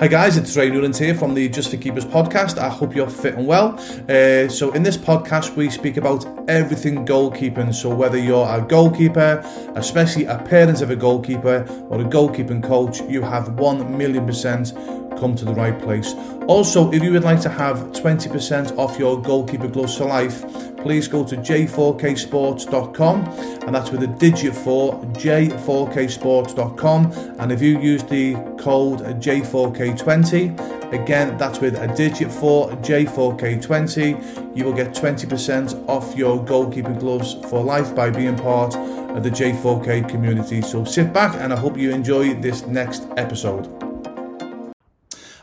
Hi guys, it's Ray Newland here from the Just for Keepers podcast. I hope you're fit and well. Uh, so in this podcast, we speak about everything goalkeeping. So whether you're a goalkeeper, especially a parent of a goalkeeper or a goalkeeping coach, you have one million percent come to the right place. Also, if you would like to have 20% off your goalkeeper gloves for life, please go to j4ksports.com and that's with a digit 4 j4ksports.com and if you use the code j4k20 again that's with a digit 4 j4k20 you will get 20% off your goalkeeping gloves for life by being part of the j4k community. So sit back and i hope you enjoy this next episode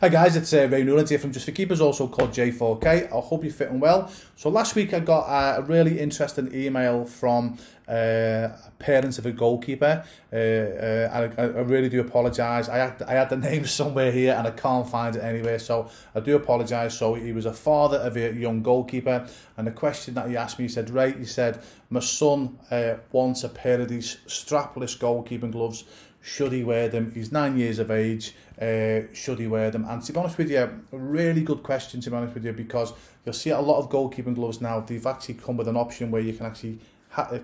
Hi guys, it's uh, Ray Newland here from Just for Keepers, also called J4K. I hope you're fitting well. So last week I got uh, a really interesting email from uh, parents of a goalkeeper. Uh, uh, I, I really do apologise. I had, I had the name somewhere here and I can't find it anywhere, so I do apologise. So he was a father of a young goalkeeper, and the question that he asked me, he said, right, he said, my son uh, wants a pair of these strapless goalkeeping gloves should he wear them? He's nine years of age. Uh, should he wear them? And to be honest with you, really good question to be honest with you because you'll see a lot of goalkeeping gloves now. They've actually come with an option where you can actually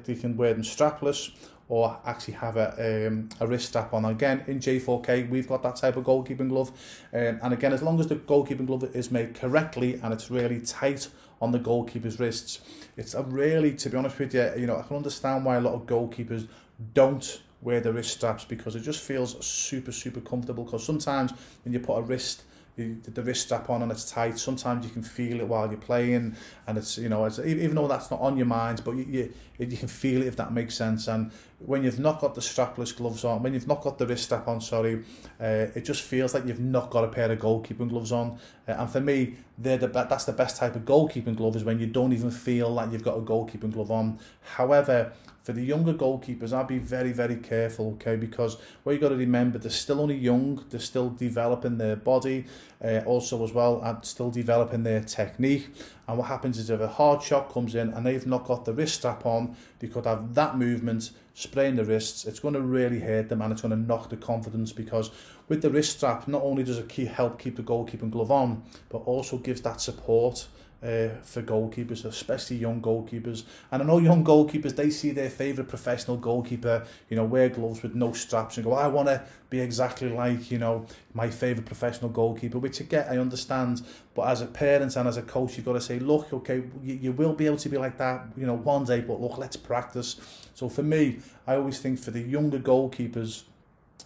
you can wear them strapless or actually have a, um, a wrist strap on. Again, in J4K, we've got that type of goalkeeping glove. Um, and again, as long as the goalkeeping glove is made correctly and it's really tight on the goalkeeper's wrists, it's a really, to be honest with you, you know, I can understand why a lot of goalkeepers don't wear the wrist straps because it just feels super super comfortable because sometimes when you put a wrist the wrist strap on and it's tight. Sometimes you can feel it while you're playing and it's you know it's, even though that's not on your mind but you, you you can feel it if that makes sense. And when you've not got the strapless gloves on when you've not got the wrist strap on sorry uh, it just feels like you've not got a pair of goalkeeping gloves on. Uh, and for me they're the that's the best type of goalkeeping glove is when you don't even feel like you've got a goalkeeping glove on. However for the younger goalkeepers, I'd be very, very careful, okay? Because what you got to remember, they're still only young, they're still developing their body, uh, also as well, and still developing their technique. And what happens is if a hard shot comes in and they've not got the wrist strap on, they could have that movement, spraying the wrists. It's going to really hurt them and it's going to knock the confidence because with the wrist strap, not only does it keep, help keep the goalkeeping glove on, but also gives that support uh, for goalkeepers, especially young goalkeepers. And I know young goalkeepers, they see their favourite professional goalkeeper, you know, wear gloves with no straps and go, I want to be exactly like, you know, my favourite professional goalkeeper, which I get, I understand. But as a parent and as a coach, you've got to say, look, okay, you, you will be able to be like that, you know, one day, but look, let's practice. So for me, I always think for the younger goalkeepers,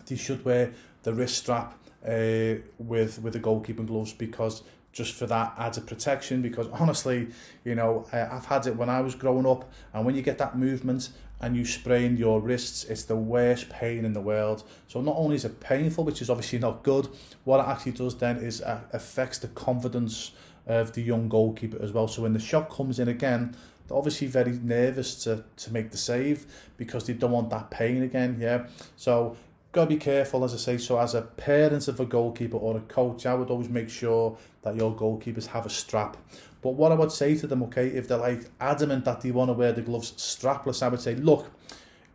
they should wear the wrist strap uh, with with the goalkeeping gloves because just for that added protection because honestly you know I've had it when I was growing up and when you get that movement and you sprain your wrists it's the worst pain in the world. So not only is it painful which is obviously not good what it actually does then is uh, affects the confidence of the young goalkeeper as well. So when the shot comes in again they're obviously very nervous to, to make the save because they don't want that pain again yeah? So got to be careful, as I say. So, as a parent of a goalkeeper or a coach, I would always make sure that your goalkeepers have a strap. But what I would say to them, okay, if they're like adamant that they want to wear the gloves strapless, I would say, look,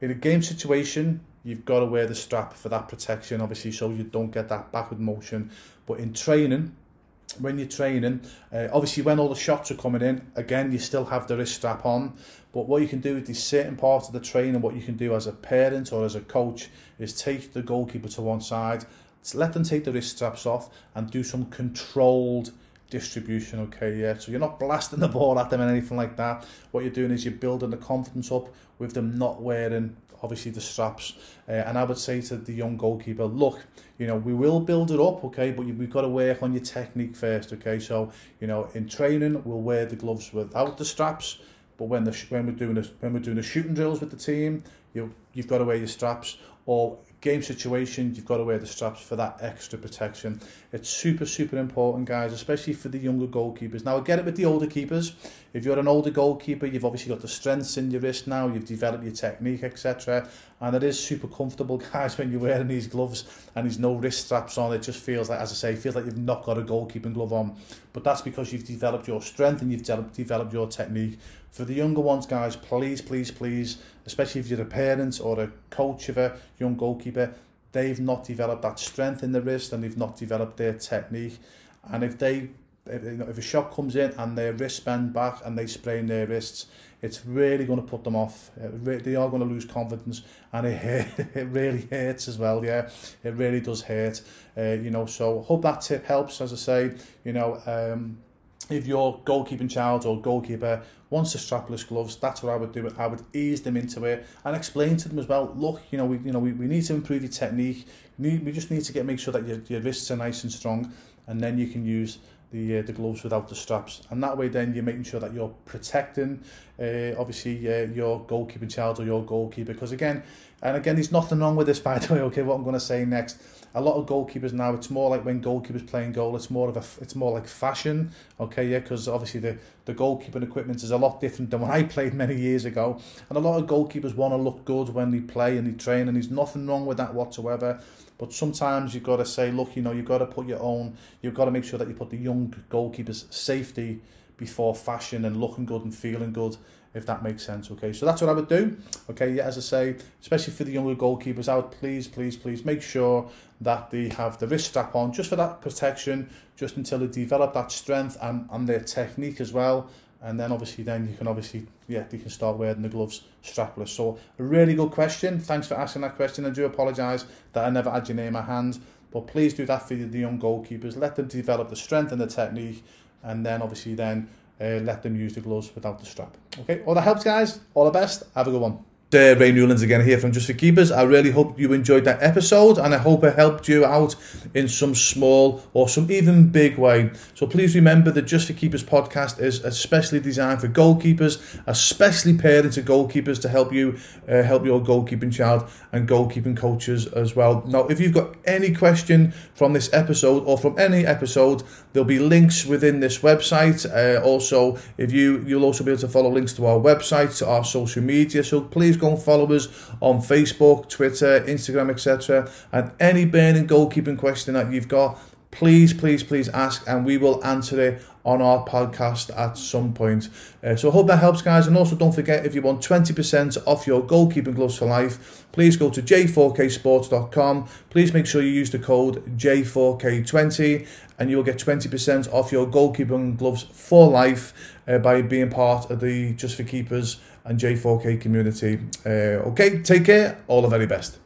in a game situation, you've got to wear the strap for that protection, obviously, so you don't get that backward motion. But in training, when you're training, uh, obviously when all the shots are coming in, again, you still have the wrist strap on. But what you can do with these certain parts of the training, what you can do as a parent or as a coach, is take the goalkeeper to one side, let them take the wrist straps off and do some controlled distribution, okay, yeah. So you're not blasting the ball at them and anything like that. What you're doing is you're building the confidence up with them not wearing obviously the straps. Uh, and I would say to the young goalkeeper, look, you know, we will build it up, okay, but you, we've got to work on your technique first, okay? So, you know, in training, we'll wear the gloves without the straps, but when the when we're doing the, when we're doing the shooting drills with the team, you you've got to wear your straps. Or game situation, you've got to wear the straps for that extra protection. It's super, super important, guys, especially for the younger goalkeepers. Now, I get it with the older keepers. If you're an older goalkeeper, you've obviously got the strengths in your wrist now, you've developed your technique, etc. And it is super comfortable, guys, when you're wearing these gloves and there's no wrist straps on. It just feels like, as I say, it feels like you've not got a goalkeeping glove on. But that's because you've developed your strength and you've developed your technique. For the younger ones, guys, please, please, please, especially if you're a parent or a coach of a young goalkeeper, goalkeeper, they've not developed that strength in the wrist and they've not developed their technique. And if they if, you know, if a shot comes in and their wrist bend back and they sprain their wrists, it's really going to put them off. They are going to lose confidence and it, it really hurts as well, yeah. It really does hurt, uh, you know. So hope that tip helps, as I say, you know, um, if your goalkeeping child or goalkeeper wants the strapless gloves, that's what I would do. I would ease them into it and explain to them as well. Look, you know, we you know we, we need to improve your technique. We, just need to get make sure that your, your wrists are nice and strong, and then you can use the uh, the gloves without the straps and that way then you're making sure that you're protecting uh, obviously uh, your goalkeeping child or your goalkeeper because again and again there's nothing wrong with this by the way okay what I'm going to say next. A lot of goalkeepers now it's more like when goalkeepers playing goal it's more of a it's more like fashion okay yeah because obviously the the goalkeeping equipment is a lot different than when I played many years ago. And a lot of goalkeepers want to look good when they play and they train and there's nothing wrong with that whatsoever. But sometimes you've got to say, look, you know, you've got to put your own, you've got to make sure that you put the young goalkeeper's safety before fashion and looking good and feeling good, if that makes sense. Okay, so that's what I would do. Okay, yeah, as I say, especially for the younger goalkeepers, I would please, please, please make sure that they have the wrist strap on just for that protection, just until they develop that strength and, and their technique as well. And then obviously then you can obviously yeah you can start wearing the gloves strapless. So a really good question. Thanks for asking that question. I do apologize that I never had your name at hand but please do that for the young goalkeepers. Let them develop the strength and the technique and then obviously then uh, let them use the gloves without the strap. Okay? All that helps guys. All the best. Have a good one uh, Ray Newlands again here from Just for Keepers. I really hope you enjoyed that episode and I hope it helped you out in some small or some even big way. So please remember that Just for Keepers podcast is especially designed for goalkeepers, especially parents of goalkeepers to help you uh, help your goalkeeping child and goalkeeping coaches as well. Now, if you've got any question from this episode or from any episode, there'll be links within this website. Uh, also, if you you'll also be able to follow links to our website, to our social media. So please go and follow us on Facebook, Twitter, Instagram, etc. And any burning goalkeeping question that you've got, please, please, please ask, and we will answer it on our podcast at some point. Uh, so I hope that helps, guys. And also, don't forget if you want 20% off your goalkeeping gloves for life, please go to j4ksports.com. Please make sure you use the code J4K20 and you'll get 20% off your goalkeeping gloves for life uh, by being part of the Just for Keepers and J4K community. Uh, okay, take care. All the very best.